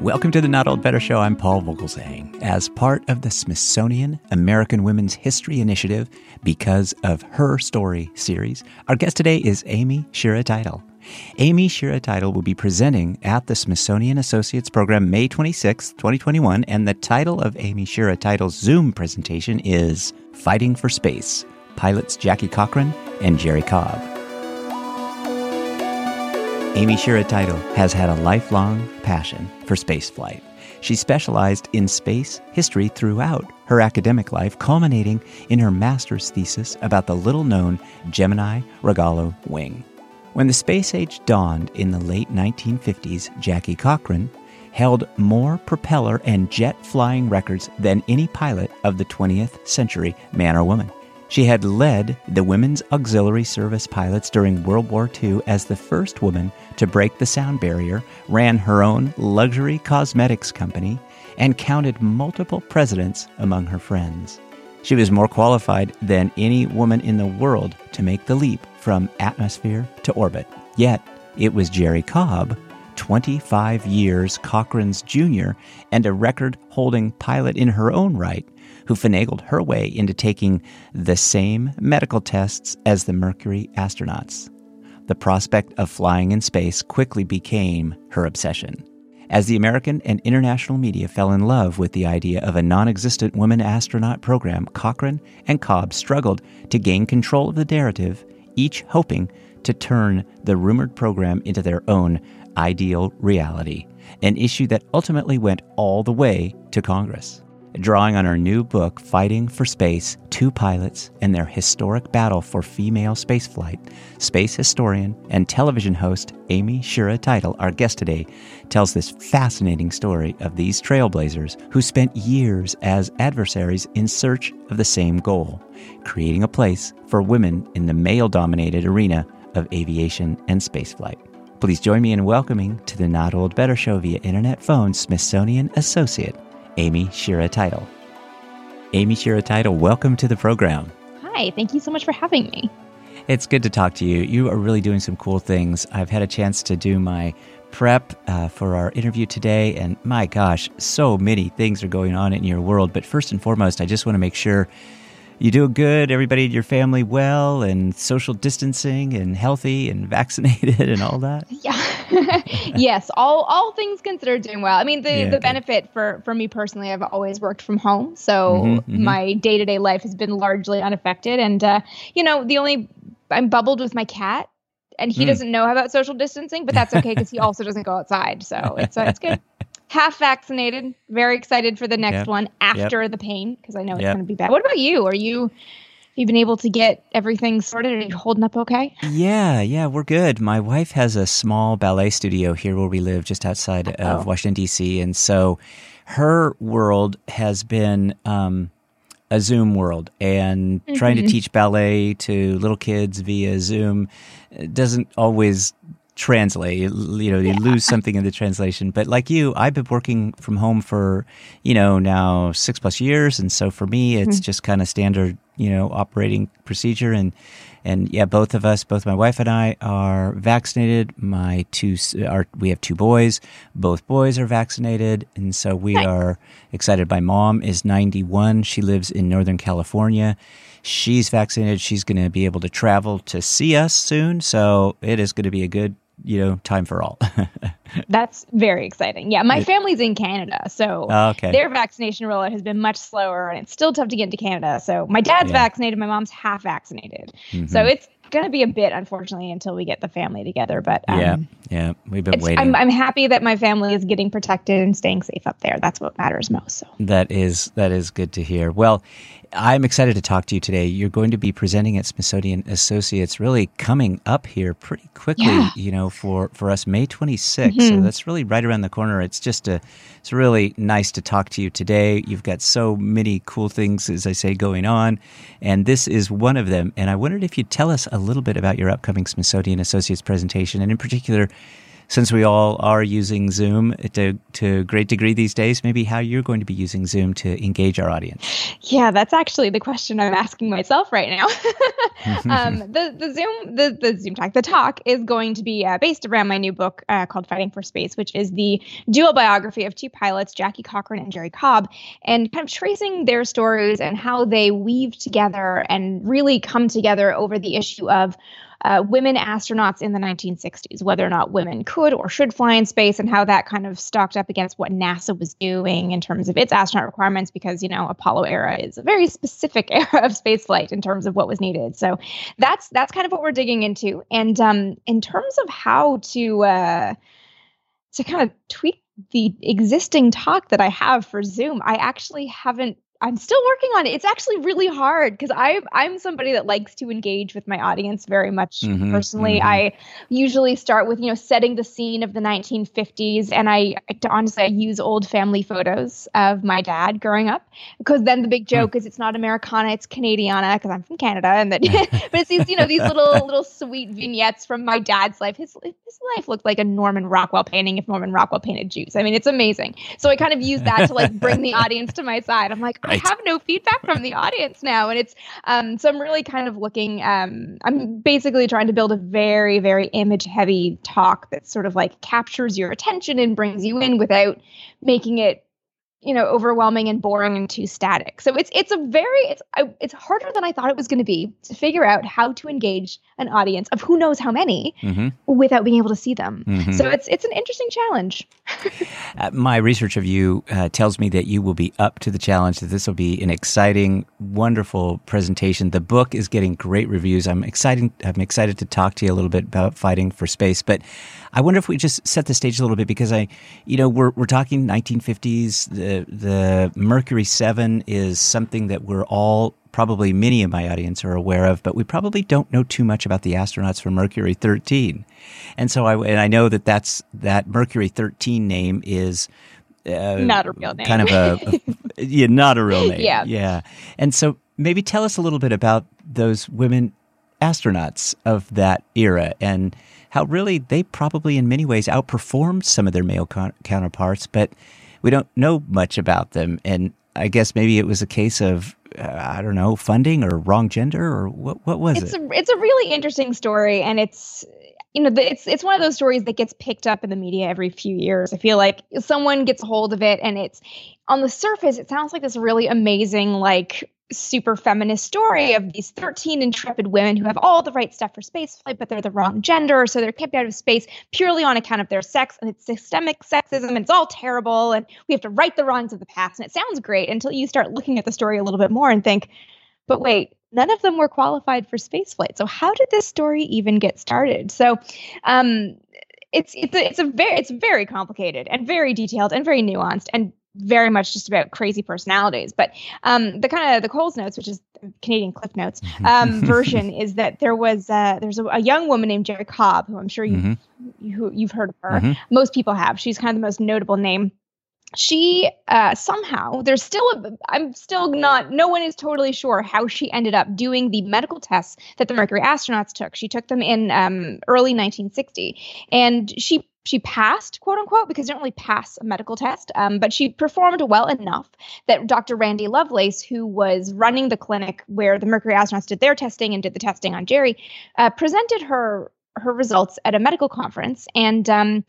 Welcome to the Not Old Better Show. I'm Paul Vogelzang. As part of the Smithsonian American Women's History Initiative, because of her story series, our guest today is Amy Shira Teitel. Amy Shira Teitel will be presenting at the Smithsonian Associates Program May 26, 2021, and the title of Amy Shira Teitel's Zoom presentation is Fighting for Space Pilots Jackie Cochran and Jerrie Cobb. Amy Shira Teitel has had a lifelong passion for spaceflight. She specialized in space history throughout her academic life, culminating in her master's thesis about the little known Gemini Rogallo wing. When the space age dawned in the late 1950s, Jackie Cochran held more propeller and jet flying records than any pilot of the 20th century, man or woman. She had led the Women's Auxiliary Service pilots during World War II as the first woman to break the sound barrier, ran her own luxury cosmetics company, and counted multiple presidents among her friends. She was more qualified than any woman in the world to make the leap from atmosphere to orbit. Yet, it was Jerrie Cobb, 25 years Cochran's junior and a record holding pilot in her own right, who finagled her way into taking the same medical tests as the Mercury astronauts. The prospect of flying in space quickly became her obsession. As the American and international media fell in love with the idea of a non existent women astronaut program, Cochran and Cobb struggled to gain control of the narrative, each hoping to turn the rumored program into their own ideal reality, an issue that ultimately went all the way to Congress drawing on her new book, Fighting for Space Two Pilots and Their Historic Battle for Female Spaceflight. Space historian and television host Amy Shira Teitel, our guest today, tells this fascinating story of these trailblazers who spent years as adversaries in search of the same goal creating a place for women in the male dominated arena of aviation and spaceflight. Please join me in welcoming to the Not Old Better Show via internet phone Smithsonian Associate Amy Shira Teitel. Amy Shira Teitel, welcome to the program. Hi, thank you so much for having me. It's good to talk to you. You are really doing some cool things. I've had a chance to do my prep uh, for our interview today, and my gosh, so many things are going on in your world. But first and foremost, I just want to make sure you do good, everybody in your family well, and social distancing, and healthy, and vaccinated, and all that. Yeah, yes, all all things considered, doing well. I mean, the yeah, the benefit for for me personally, I've always worked from home, so mm-hmm, mm-hmm. my day to day life has been largely unaffected, and uh, you know, the only I'm bubbled with my cat. And he mm. doesn't know about social distancing, but that's okay because he also doesn't go outside, so it's uh, it's good half vaccinated. Very excited for the next yep. one after yep. the pain because I know it's yep. going to be bad. What about you? Are you you been able to get everything sorted? Are you holding up okay? Yeah, yeah, we're good. My wife has a small ballet studio here where we live, just outside of oh. Washington D.C., and so her world has been. Um, a Zoom world and mm-hmm. trying to mm-hmm. teach ballet to little kids via Zoom doesn't always translate. You know, you yeah. lose something in the translation. But like you, I've been working from home for, you know, now six plus years. And so for me, it's mm-hmm. just kind of standard, you know, operating procedure. And, and yeah, both of us, both my wife and I are vaccinated. My two, are, we have two boys. Both boys are vaccinated. And so we nice. are excited. My mom is 91. She lives in Northern California she's vaccinated. She's going to be able to travel to see us soon. So it is going to be a good you know, time for all. That's very exciting. Yeah, my family's in Canada, so oh, okay. their vaccination rollout has been much slower, and it's still tough to get into Canada. So my dad's yeah. vaccinated, my mom's half vaccinated, mm-hmm. so it's going to be a bit, unfortunately, until we get the family together. But um, yeah, yeah, we've been waiting. I'm, I'm happy that my family is getting protected and staying safe up there. That's what matters most. So that is that is good to hear. Well, I'm excited to talk to you today. You're going to be presenting at Smithsonian Associates really coming up here pretty quickly, yeah. you know, for, for us May 26th. Mm-hmm. So that's really right around the corner. It's just a, it's really nice to talk to you today. You've got so many cool things, as I say, going on. And this is one of them. And I wondered if you'd tell us a little bit about your upcoming Smithsonian Associates presentation and in particular, since we all are using Zoom to, to a great degree these days, maybe how you're going to be using Zoom to engage our audience. Yeah, that's actually the question I'm asking myself right now. um, the, the Zoom, the, the Zoom talk, the talk is going to be uh, based around my new book uh, called Fighting for Space, which is the dual biography of two pilots, Jackie Cochran and Jerrie Cobb, and kind of tracing their stories and how they weave together and really come together over the issue of uh, women astronauts in the 1960s, whether or not women could or should fly in space, and how that kind of stocked up against what NASA was doing in terms of its astronaut requirements, because, you know, Apollo era is a very specific era of spaceflight in terms of what was needed. So that's that's kind of what we're digging into. And um, in terms of how to uh, to kind of tweak the existing talk that I have for Zoom, I actually haven't I'm still working on it. It's actually really hard because I'm I'm somebody that likes to engage with my audience very much mm-hmm, personally. Mm-hmm. I usually start with you know setting the scene of the 1950s, and I, I honestly I use old family photos of my dad growing up because then the big hmm. joke is it's not Americana, it's Canadiana because I'm from Canada, and that but it's these you know these little little sweet vignettes from my dad's life. His his life looked like a Norman Rockwell painting if Norman Rockwell painted Jews. I mean, it's amazing. So I kind of use that to like bring the audience to my side. I'm like. I have no feedback from the audience now, and it's um. So I'm really kind of looking. Um, I'm basically trying to build a very very image heavy talk that sort of like captures your attention and brings you in without making it you know overwhelming and boring and too static. So it's it's a very it's I, it's harder than i thought it was going to be to figure out how to engage an audience of who knows how many mm-hmm. without being able to see them. Mm-hmm. so it's it's an interesting challenge. Uh, my research of you uh, tells me that you will be up to the challenge that this will be an exciting wonderful presentation. The book is getting great reviews. I'm excited i'm excited to talk to you a little bit about fighting for space but i wonder if we just set the stage a little bit because i you know we're, we're talking 1950s the the Mercury 7 is something that we're all probably many of my audience are aware of, but we probably don't know too much about the astronauts from Mercury 13. And so I and I know that that's that Mercury 13 name is uh, not a real name. Kind of a, a yeah, not a real name. yeah. Yeah. And so maybe tell us a little bit about those women astronauts of that era and how really they probably in many ways outperformed some of their male con- counterparts, but we don't know much about them. And I guess maybe it was a case of uh, I don't know funding or wrong gender or what what was it's it? A, it's a really interesting story, and it's you know it's it's one of those stories that gets picked up in the media every few years. I feel like someone gets a hold of it, and it's on the surface it sounds like this really amazing like super feminist story of these 13 intrepid women who have all the right stuff for spaceflight, but they're the wrong gender. So they're kept out of space purely on account of their sex. And it's systemic sexism. And it's all terrible. And we have to right the wrongs of the past. And it sounds great until you start looking at the story a little bit more and think, but wait, none of them were qualified for spaceflight. So how did this story even get started? So, um, it's it's a, it's a very it's very complicated and very detailed and very nuanced and very much just about crazy personalities. But um, the kind of the Coles Notes, which is Canadian Cliff Notes um, version, is that there was uh, there's a, a, young woman named Jerrie Cobb, who I'm sure you've mm-hmm. you, you've heard of her. Mm-hmm. Most people have. She's kind of the most notable name. She uh, somehow there's still a I'm still not no one is totally sure how she ended up doing the medical tests that the Mercury astronauts took. She took them in um, early 1960, and she she passed, quote unquote, because you don't really pass a medical test, um, but she performed well enough that Dr. Randy Lovelace, who was running the clinic where the Mercury astronauts did their testing and did the testing on Jerrie, uh, presented her her results at a medical conference, and um,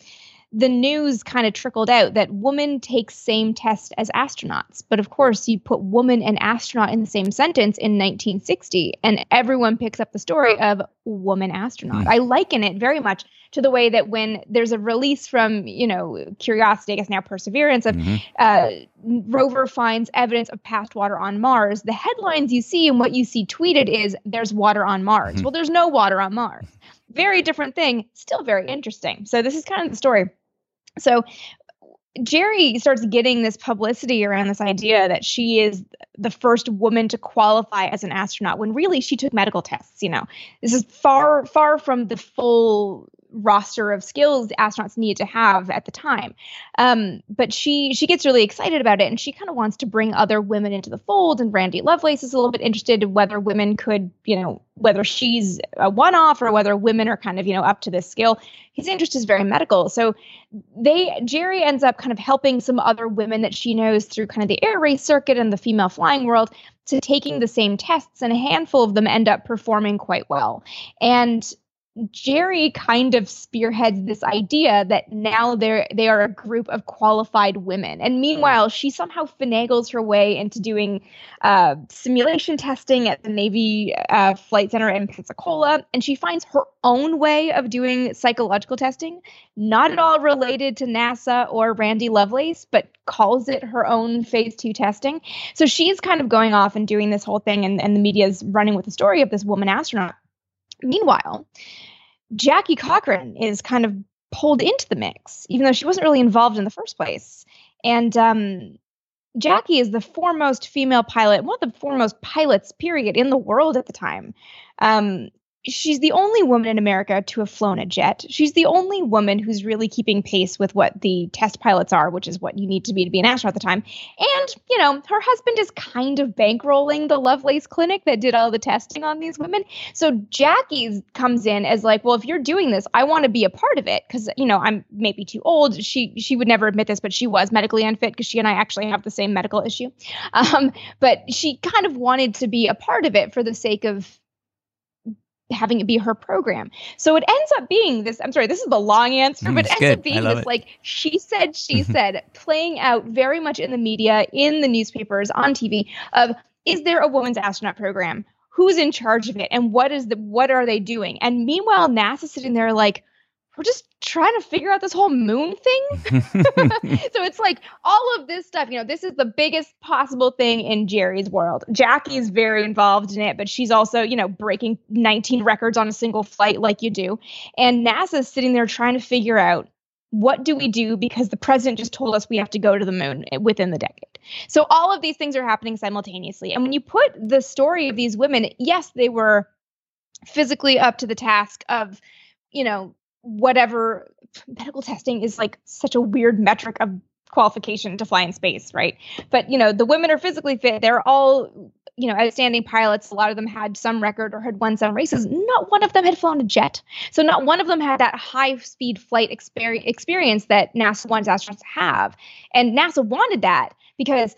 the news kind of trickled out that woman takes same test as astronauts. But of course, you put woman and astronaut in the same sentence in 1960, and everyone picks up the story of woman astronaut. Mm. I liken it very much to the way that when there's a release from, you know, Curiosity, I guess now Perseverance, of mm-hmm. uh, rover finds evidence of past water on Mars, the headlines you see and what you see tweeted is there's water on Mars. Mm-hmm. Well, there's no water on Mars. Very different thing, still very interesting. So this is kind of the story. So Jerrie starts getting this publicity around this idea that she is the first woman to qualify as an astronaut when really she took medical tests, you know. This is far far from the full roster of skills astronauts need to have at the time. Um, but she she gets really excited about it, and she kind of wants to bring other women into the fold. And Randy Lovelace is a little bit interested in whether women could, you know, whether she's a one-off or whether women are kind of, you know, up to this skill. His interest is very medical, so they Jerrie ends up kind of helping some other women that she knows through kind of the air race circuit and the female flying world to taking the same tests, and a handful of them end up performing quite well. And Jerrie kind of spearheads this idea that now they're they are a group of qualified women, and meanwhile she somehow finagles her way into doing uh, simulation testing at the Navy uh, Flight Center in Pensacola, and she finds her own way of doing psychological testing, not at all related to NASA or Randy Lovelace, but calls it her own Phase Two testing. So she's kind of going off and doing this whole thing, and, and the media is running with the story of this woman astronaut Meanwhile, Jackie Cochran is kind of pulled into the mix, even though she wasn't really involved in the first place. And um, Jackie is the foremost female pilot, one of the foremost pilots, period, in the world at the time. Um, she's the only woman in America to have flown a jet. She's the only woman who's really keeping pace with what the test pilots are, which is what you need to be to be an astronaut at the time. And, you know, her husband is kind of bankrolling the Lovelace clinic that did all the testing on these women. So Jackie comes in as like, well, if you're doing this, I want to be a part of it because, you know, I'm maybe too old. She she would never admit this, but she was medically unfit because she and I actually have the same medical issue. Um, but she kind of wanted to be a part of it for the sake of having it be her program. So it ends up being this. I'm sorry, this is the long answer, mm, but it ends good. up being this it. like she said, she said, playing out very much in the media, in the newspapers, on TV of is there a woman's astronaut program? Who's in charge of it? And what is the what are they doing? And meanwhile, NASA sitting there like, we're just trying to figure out this whole moon thing. so it's like all of this stuff, you know, this is the biggest possible thing in Jerrie's world. Jackie's very involved in it, but she's also, you know, breaking 19 records on a single flight like you do. And NASA's sitting there trying to figure out what do we do because the president just told us we have to go to the moon within the decade. So all of these things are happening simultaneously. And when you put the story of these women, yes, they were physically up to the task of, you know, whatever medical testing is like such a weird metric of qualification to fly in space, right? But you know, the women are physically fit. They're all you know outstanding pilots. A lot of them had some record or had won some races. Not one of them had flown a jet. So not one of them had that high speed flight experience experience that NASA wants astronauts to have. And NASA wanted that because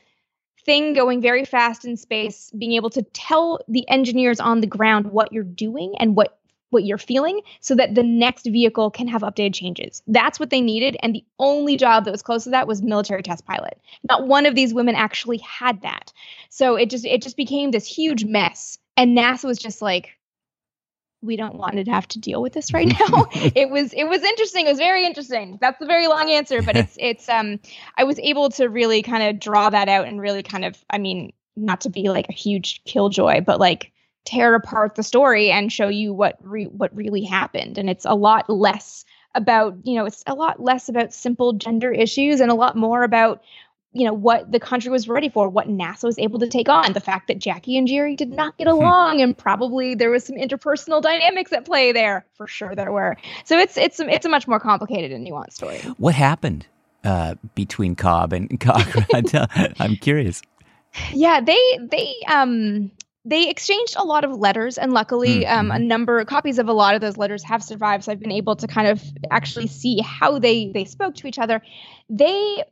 thing going very fast in space, being able to tell the engineers on the ground what you're doing and what what you're feeling so that the next vehicle can have updated changes. That's what they needed. And the only job that was close to that was military test pilot. Not one of these women actually had that. So it just it just became this huge mess. And NASA was just like, we don't want to have to deal with this right now. it was it was interesting. It was very interesting. That's a very long answer, but it's it's um I was able to really kind of draw that out and really kind of I mean not to be like a huge killjoy, but like tear apart the story and show you what re- what really happened. And it's a lot less about you know it's a lot less about simple gender issues and a lot more about you know what the country was ready for what nasa was able to take on. The fact that jackie and jerrie did not get hmm. along and probably there was some interpersonal dynamics at play there. For sure there were. So it's it's it's a much more complicated and nuanced story. What happened uh, between cobb and cochran i'm curious. Yeah they they um they exchanged a lot of letters and luckily mm-hmm. um, a number copies of a lot of those letters have survived so i've been able to kind of actually see how they they spoke to each other they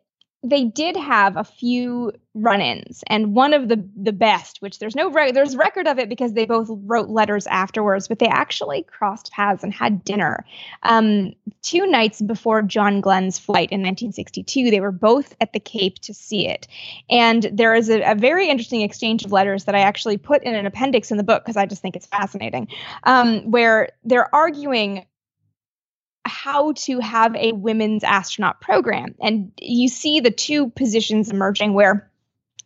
they did have a few run-ins and one of the the best which there's no re- there's record of it because they both wrote letters afterwards but they actually crossed paths and had dinner. Um, two nights before john glenn's flight in 1962 they were both at the cape to see it. And there is a, a very interesting exchange of letters that i actually put in an appendix in the book because i just think it's fascinating. Um, where they're arguing how to have a women's astronaut program. And you see the two positions emerging where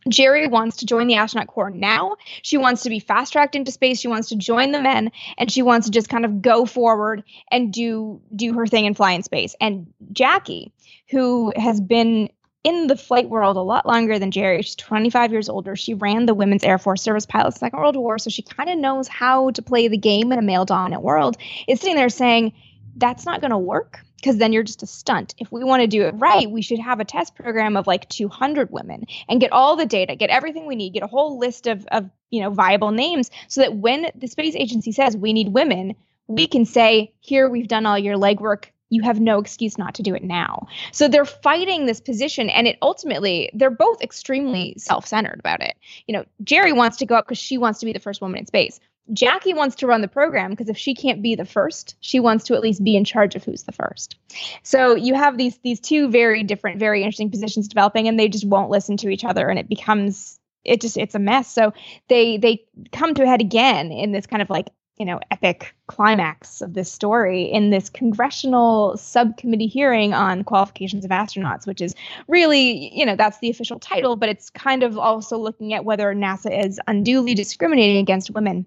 Jerrie wants to join the astronaut corps now. She wants to be fast tracked into space. She wants to join the men and she wants to just kind of go forward and do do her thing and fly in space. And Jackie, who has been in the flight world a lot longer than Jerrie. She's 25 years older. She ran the Women's Air Force Service Pilots Second World War, so she kind of knows how to play the game in a male dominant world. Is sitting there saying, that's not going to work because then you're just a stunt. If we want to do it oh. right, we should have a test program of like 200 women and get all the data, get everything we need, get a whole list of, of you know viable names so that when the space agency says we need women, we can say, here we've done all your legwork. You have no excuse not to do it now. So they're fighting this position, and it ultimately they're both extremely self-centered about it. You know, Jerrie wants to go up because she wants to be the first woman in space. Jackie wants to run the program because if she can't be the first, she wants to at least be in charge of who's the first. So you have these these two very different, very interesting positions developing, and they just won't listen to each other, and it becomes it just it's a mess. So they they come to a head again in this kind of like you know epic climax of this story in this congressional subcommittee hearing on qualifications of astronauts which is really you know that's the official title but it's kind of also looking at whether nasa is unduly discriminating against women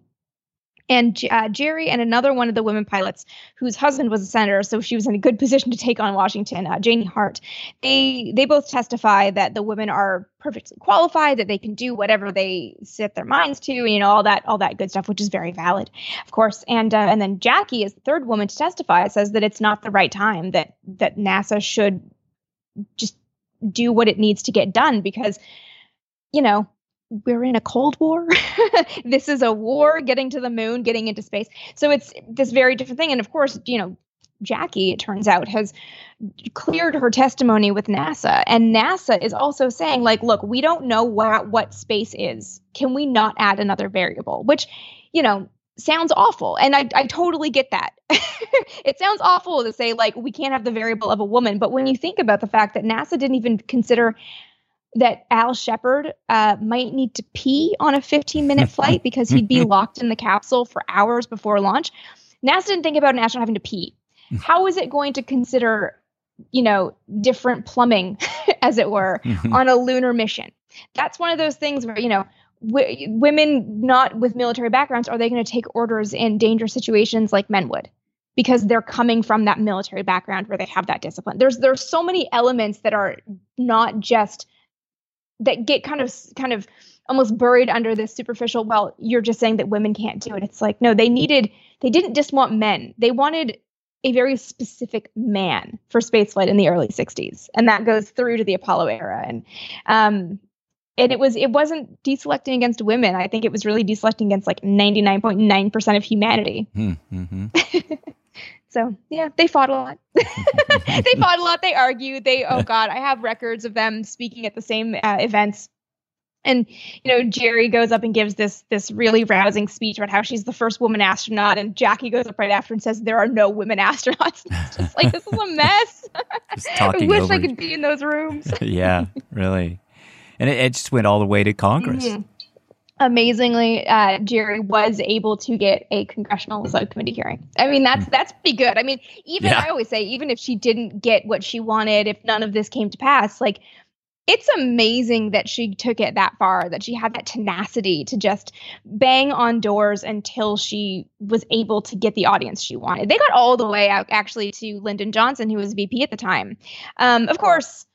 and uh, Jerrie and another one of the women pilots whose husband was a senator, so she was in a good position to take on Washington, uh, Janie Hart. They they both testify that the women are perfectly qualified, that they can do whatever they set their minds to, you know, all that all that good stuff, which is very valid, of course. And uh, and then Jackie is the third woman to testify, says that it's not the right time, that that NASA should just do what it needs to get done because, you know, we're in a cold war this is a war getting to the moon getting into space so it's this very different thing and of course you know Jackie, it turns out, has cleared her testimony with NASA. And NASA is also saying, like, look, we don't know what, what space is. Can we not add another variable? Which, you know, sounds awful. And I, I totally get that. it sounds awful to say, like, we can't have the variable of a woman. But when you think about the fact that NASA didn't even consider that Al Shepard uh, might need to pee on a 15 minute flight because he'd be locked in the capsule for hours before launch. NASA didn't think about an astronaut having to pee. How is it going to consider, you know, different plumbing, as it were, on a lunar mission? That's one of those things where, you know, w- women not with military backgrounds, are they going to take orders in dangerous situations like men would? because they're coming from that military background where they have that discipline. There's there's so many elements that are not just that get kind of kind of almost buried under this superficial well you're just saying that women can't do it. It's like no they needed they didn't just want men. They wanted a very specific man for spaceflight in the early 60s and that goes through to the apollo era. And um and it was it wasn't deselecting against women. I think it was really deselecting against like 99.9% of humanity. Hmm, mm-hmm. So yeah, they fought a lot. they fought a lot. They argued. They oh god, I have records of them speaking at the same uh, events. And you know, Jerrie goes up and gives this this really rousing speech about how she's the first woman astronaut, and Jackie goes up right after and says there are no women astronauts. It's just like this is a mess. I wish over. I could be in those rooms. yeah, really. And it, it, just went all the way to Congress. Mm-hmm amazingly uh, jerrie was able to get a congressional subcommittee hearing. I mean that's hmm. that's pretty good. I mean even yeah. i always say even if she didn't get what she wanted if none of this came to pass like it's amazing that she took it that far that she had that tenacity to just bang on doors until she was able to get the audience she wanted. They got all the way out actually to lyndon johnson who was vp at the time. Um, of course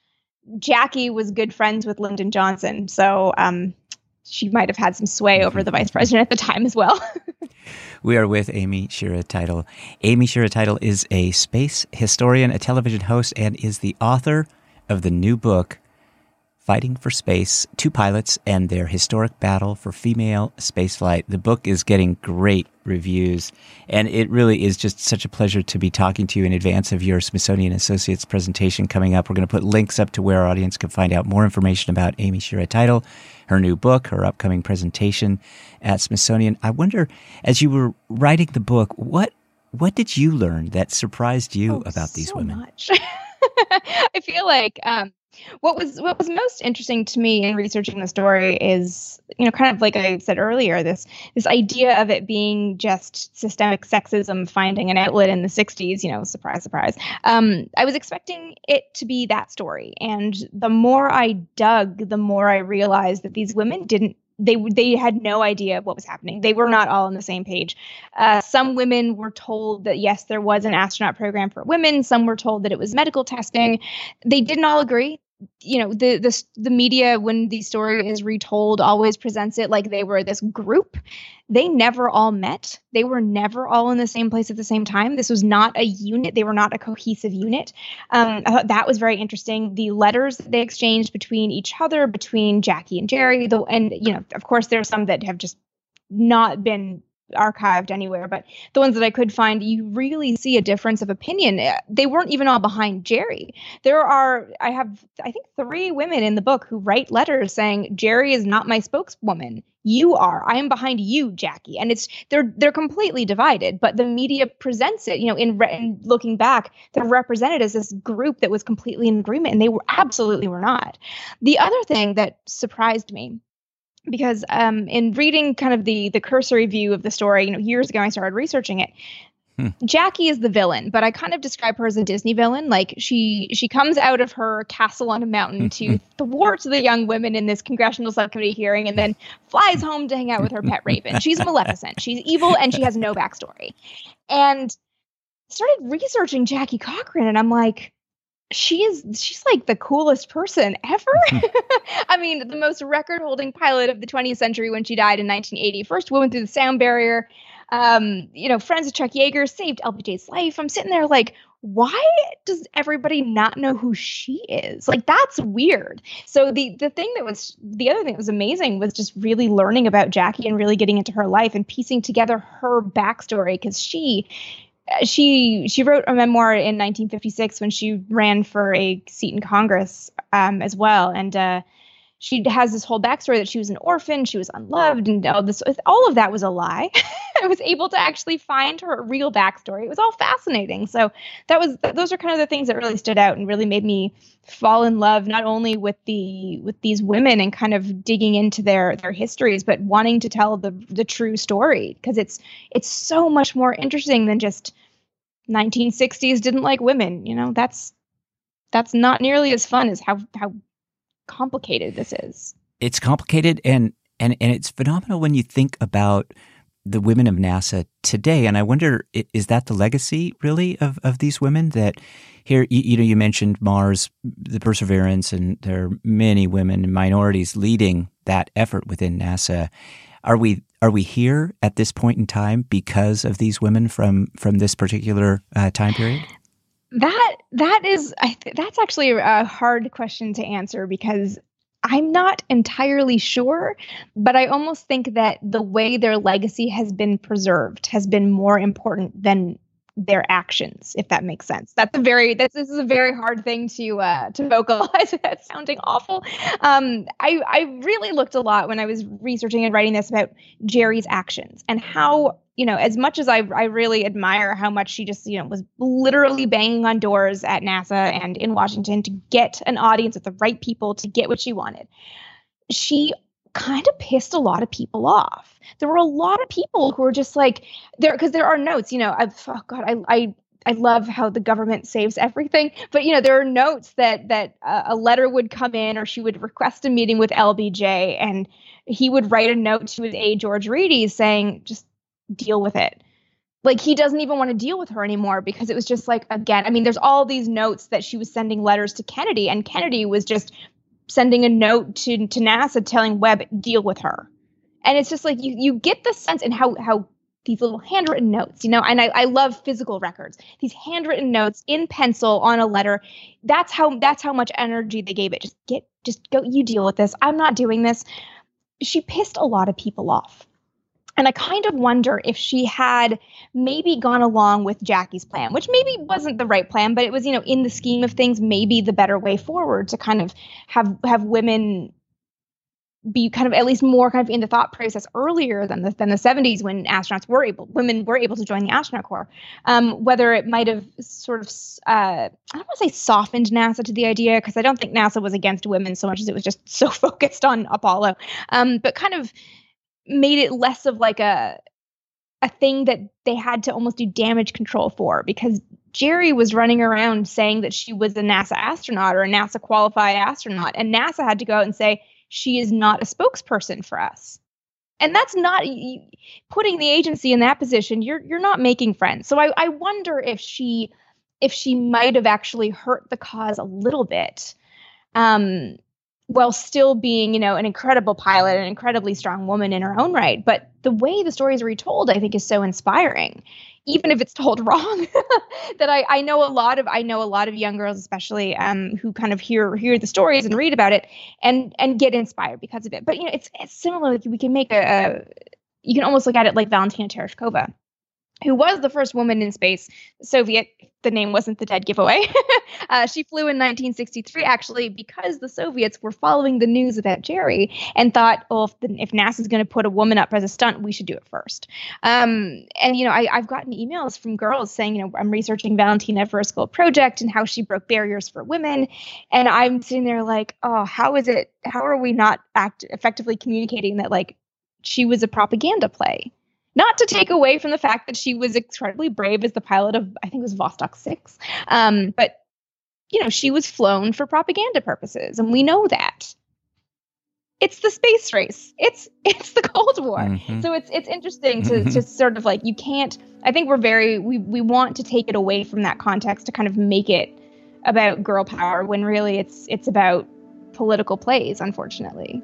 jackie was good friends with lyndon johnson so um, she might have had some sway over mm-hmm. the vice president at the time as well. we are with Amy Shira Teitel. Amy Shira Teitel is a space historian, a television host, and is the author of the new book, Fighting for Space Two Pilots and Their Historic Battle for Female Spaceflight. The book is getting great reviews, and it really is just such a pleasure to be talking to you in advance of your Smithsonian Associates presentation coming up. We're going to put links up to where our audience can find out more information about Amy Shira Teitel, her new book, her upcoming presentation at Smithsonian. I wonder, as you were writing the book, what what did you learn that surprised you oh, about these so women? Much. I feel like um, what was what was most interesting to me in researching the story is you know kind of like i said earlier this this idea of it being just systemic sexism finding an outlet in the 60s you know surprise surprise. Um, i was expecting it to be that story. And the more i dug the more i realized that these women didn't they they had no idea what was happening. They were not all on the same page. Uh, some women were told that yes, there was an astronaut program for women. Some were told that it was medical testing. They didn't all agree. You know the the the media when the story is retold always presents it like they were this group. They never all met. They were never all in the same place at the same time. This was not a unit. They were not a cohesive unit. Um, i thought that was very interesting. The letters they exchanged between each other between jackie and jerrie the and you know of course there are some that have just not been archived anywhere, but the ones that I could find, you really see a difference of opinion. Eh, they weren't even all behind Jerrie. There are, I have, I think, three women in the book who write letters saying, Jerrie is not my spokeswoman. You are. I am behind you, Jackie. And it's they're they're completely divided. But the media presents it, you know, in, re- in looking back, they're represented as this group that was completely in agreement, and they were absolutely were not. The other thing that surprised me because um, in reading kind of the the cursory view of the story, you know, years ago I started researching it. Hmm. Jackie is the villain, but I kind of describe her as a Disney villain. Like she she comes out of her castle on a mountain to thwart the young women in this congressional subcommittee hearing, and then flies home to hang out with her pet raven. She's Maleficent. She's evil, and she has no backstory. And started researching Jackie Cochran, and I'm like, she is she's like the coolest person ever. I mean, the most record-holding pilot of the 20th century when she died in 1980. First woman through the sound barrier. Um, you know, friends of Chuck Yeager saved LBJ's life. I'm sitting there like, why does everybody not know who she is? Like that's weird. So the the thing that was the other thing that was amazing was just really learning about Jackie and really getting into her life and piecing together her backstory because she she she wrote a memoir in 1956 when she ran for a seat in Congress um, as well, and uh, she has this whole backstory that she was an orphan, she was unloved, and all this all of that was a lie. I was able to actually find her real backstory. It was all fascinating. So that was those are kind of the things that really stood out and really made me fall in love not only with the with these women and kind of digging into their their histories, but wanting to tell the the true story because it's it's so much more interesting than just 1960s didn't like women. You know, that's that's not nearly as fun as how how complicated this is. It's complicated and and and it's phenomenal when you think about the women of NASA today. And I wonder, is that the legacy really of, of these women that here, you, you know, you mentioned Mars, the Perseverance, and there are many women and minorities leading that effort within NASA. Are we are we here at this point in time because of these women from from this particular uh, time period? That that is I th- that's actually a hard question to answer because I'm not entirely sure, but I almost think that the way their legacy has been preserved has been more important than their actions if that makes sense. That's a very that's this is a very hard thing to uh to vocalize. That's sounding awful. Um i i really looked a lot when i was researching and writing this about jerrie's actions and how you know as much as i i really admire how much she just you know was literally banging on doors at nasa and in washington to get an audience with the right people to get what she wanted she kind of pissed a lot of people off. There were a lot of people who were just like there because there are notes, you know, I've oh god, I I I love how the government saves everything, but you know there are notes that that uh, a letter would come in, or she would request a meeting with LBJ, and he would write a note to his aide George Reedy saying, "Just deal with it." Like he doesn't even want to deal with her anymore because it was just like again. I mean, there's all these notes that she was sending letters to Kennedy, and Kennedy was just sending a note to to NASA telling Webb deal with her. And it's just like you you get the sense and how how these little handwritten notes, you know, and I, I love physical records. These handwritten notes in pencil on a letter. That's how that's how much energy they gave it. Just get just go you deal with this. I'm not doing this. She pissed a lot of people off. And I kind of wonder if she had maybe gone along with Jackie's plan, which maybe wasn't the right plan, but it was, you know, in the scheme of things, maybe the better way forward to kind of have have women be kind of at least more kind of in the thought process earlier than the than the 70s when astronauts were able women were able to join the astronaut corps. Um, whether it might have sort of uh, i don't want to say softened nasa to the idea because i don't think nasa was against women so much as it was just so focused on apollo. Um, but kind of made it less of like a a thing that they had to almost do damage control for because Jerrie was running around saying that she was a NASA astronaut or a NASA qualified astronaut and NASA had to go out and say she is not a spokesperson for us. And that's not putting the agency in that position. You're you're not making friends. So I, I wonder if she if she might have actually hurt the cause a little bit Um, while still being, you know, an incredible pilot, an incredibly strong woman in her own right. But the way the stories are retold, I think, is so inspiring, even if it's told wrong. that I, I know a lot of I know a lot of young girls, especially um, who kind of hear hear the stories and read about it and and get inspired because of it. But you know, it's, it's similar. Like we can make a, a you can almost look at it like Valentina Tereshkova who was the first woman in space, Soviet. The name wasn't the dead giveaway. uh, she flew in 1963, actually, because the Soviets were following the news about Jerrie and thought, well, if, the, if NASA's going to put a woman up as a stunt, we should do it first. Um, and, you know, I, have gotten emails from girls saying, you know, I'm researching Valentina for a school project and how she broke barriers for women. And I'm sitting there like, oh, how is it? How are we not act effectively communicating that, like, she was a propaganda play? Not to take away from the fact that she was incredibly brave as the pilot of, I think it was Vostok 6. Um, but, you know, she was flown for propaganda purposes, and we know that. It's the space race. It's it's the Cold War. Mm-hmm. So it's it's interesting to mm-hmm. just sort of like you can't I think we're very we we want to take it away from that context to kind of make it about girl power when really it's it's about political plays, unfortunately.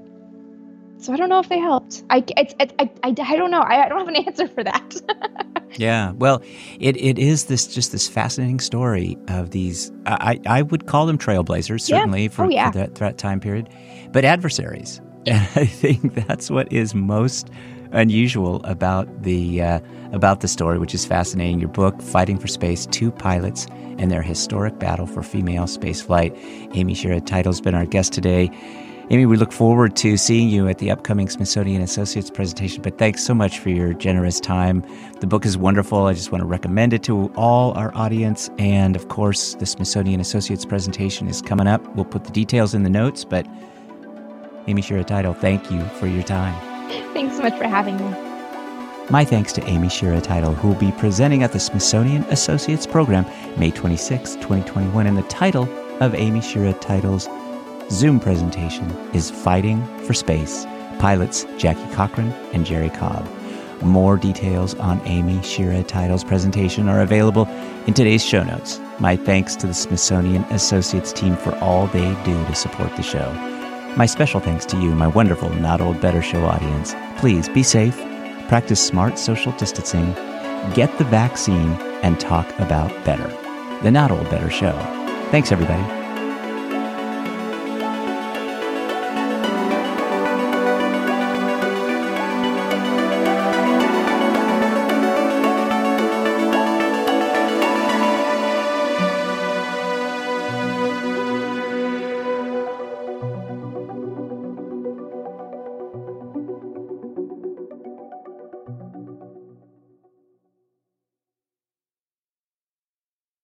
So I don't know if they helped. I, it's, I, I, I don't know. I, I don't have an answer for that. yeah. Well, it, it is this just this fascinating story of these. I, I would call them trailblazers, certainly yeah. for, oh, yeah. for, that, for that time period, but adversaries. And I think that's what is most unusual about the uh, about the story, which is fascinating. Your book, "Fighting for Space: Two Pilots and Their Historic Battle for Female Spaceflight." Amy Shira Teitel's been our guest today. Amy, we look forward to seeing you at the upcoming Smithsonian Associates presentation. But thanks so much for your generous time. The book is wonderful. I just want to recommend it to all our audience. And of course, the Smithsonian Associates presentation is coming up. We'll put the details in the notes. But Amy Shira Teitel, thank you for your time. Thanks so much for having me. My thanks to Amy Shira Teitel, who will be presenting at the Smithsonian Associates Program May 26, 2021. And the title of Amy Shira Teitel's Zoom presentation is Fighting for Space, pilots Jackie Cochran and Jerrie Cobb. More details on Amy Shira Teitel's presentation are available in today's show notes. My thanks to the Smithsonian Associates team for all they do to support the show. My special thanks to you, my wonderful Not Old Better Show audience. Please be safe, practice smart social distancing, get the vaccine, and talk about better. The Not Old Better Show. Thanks, everybody.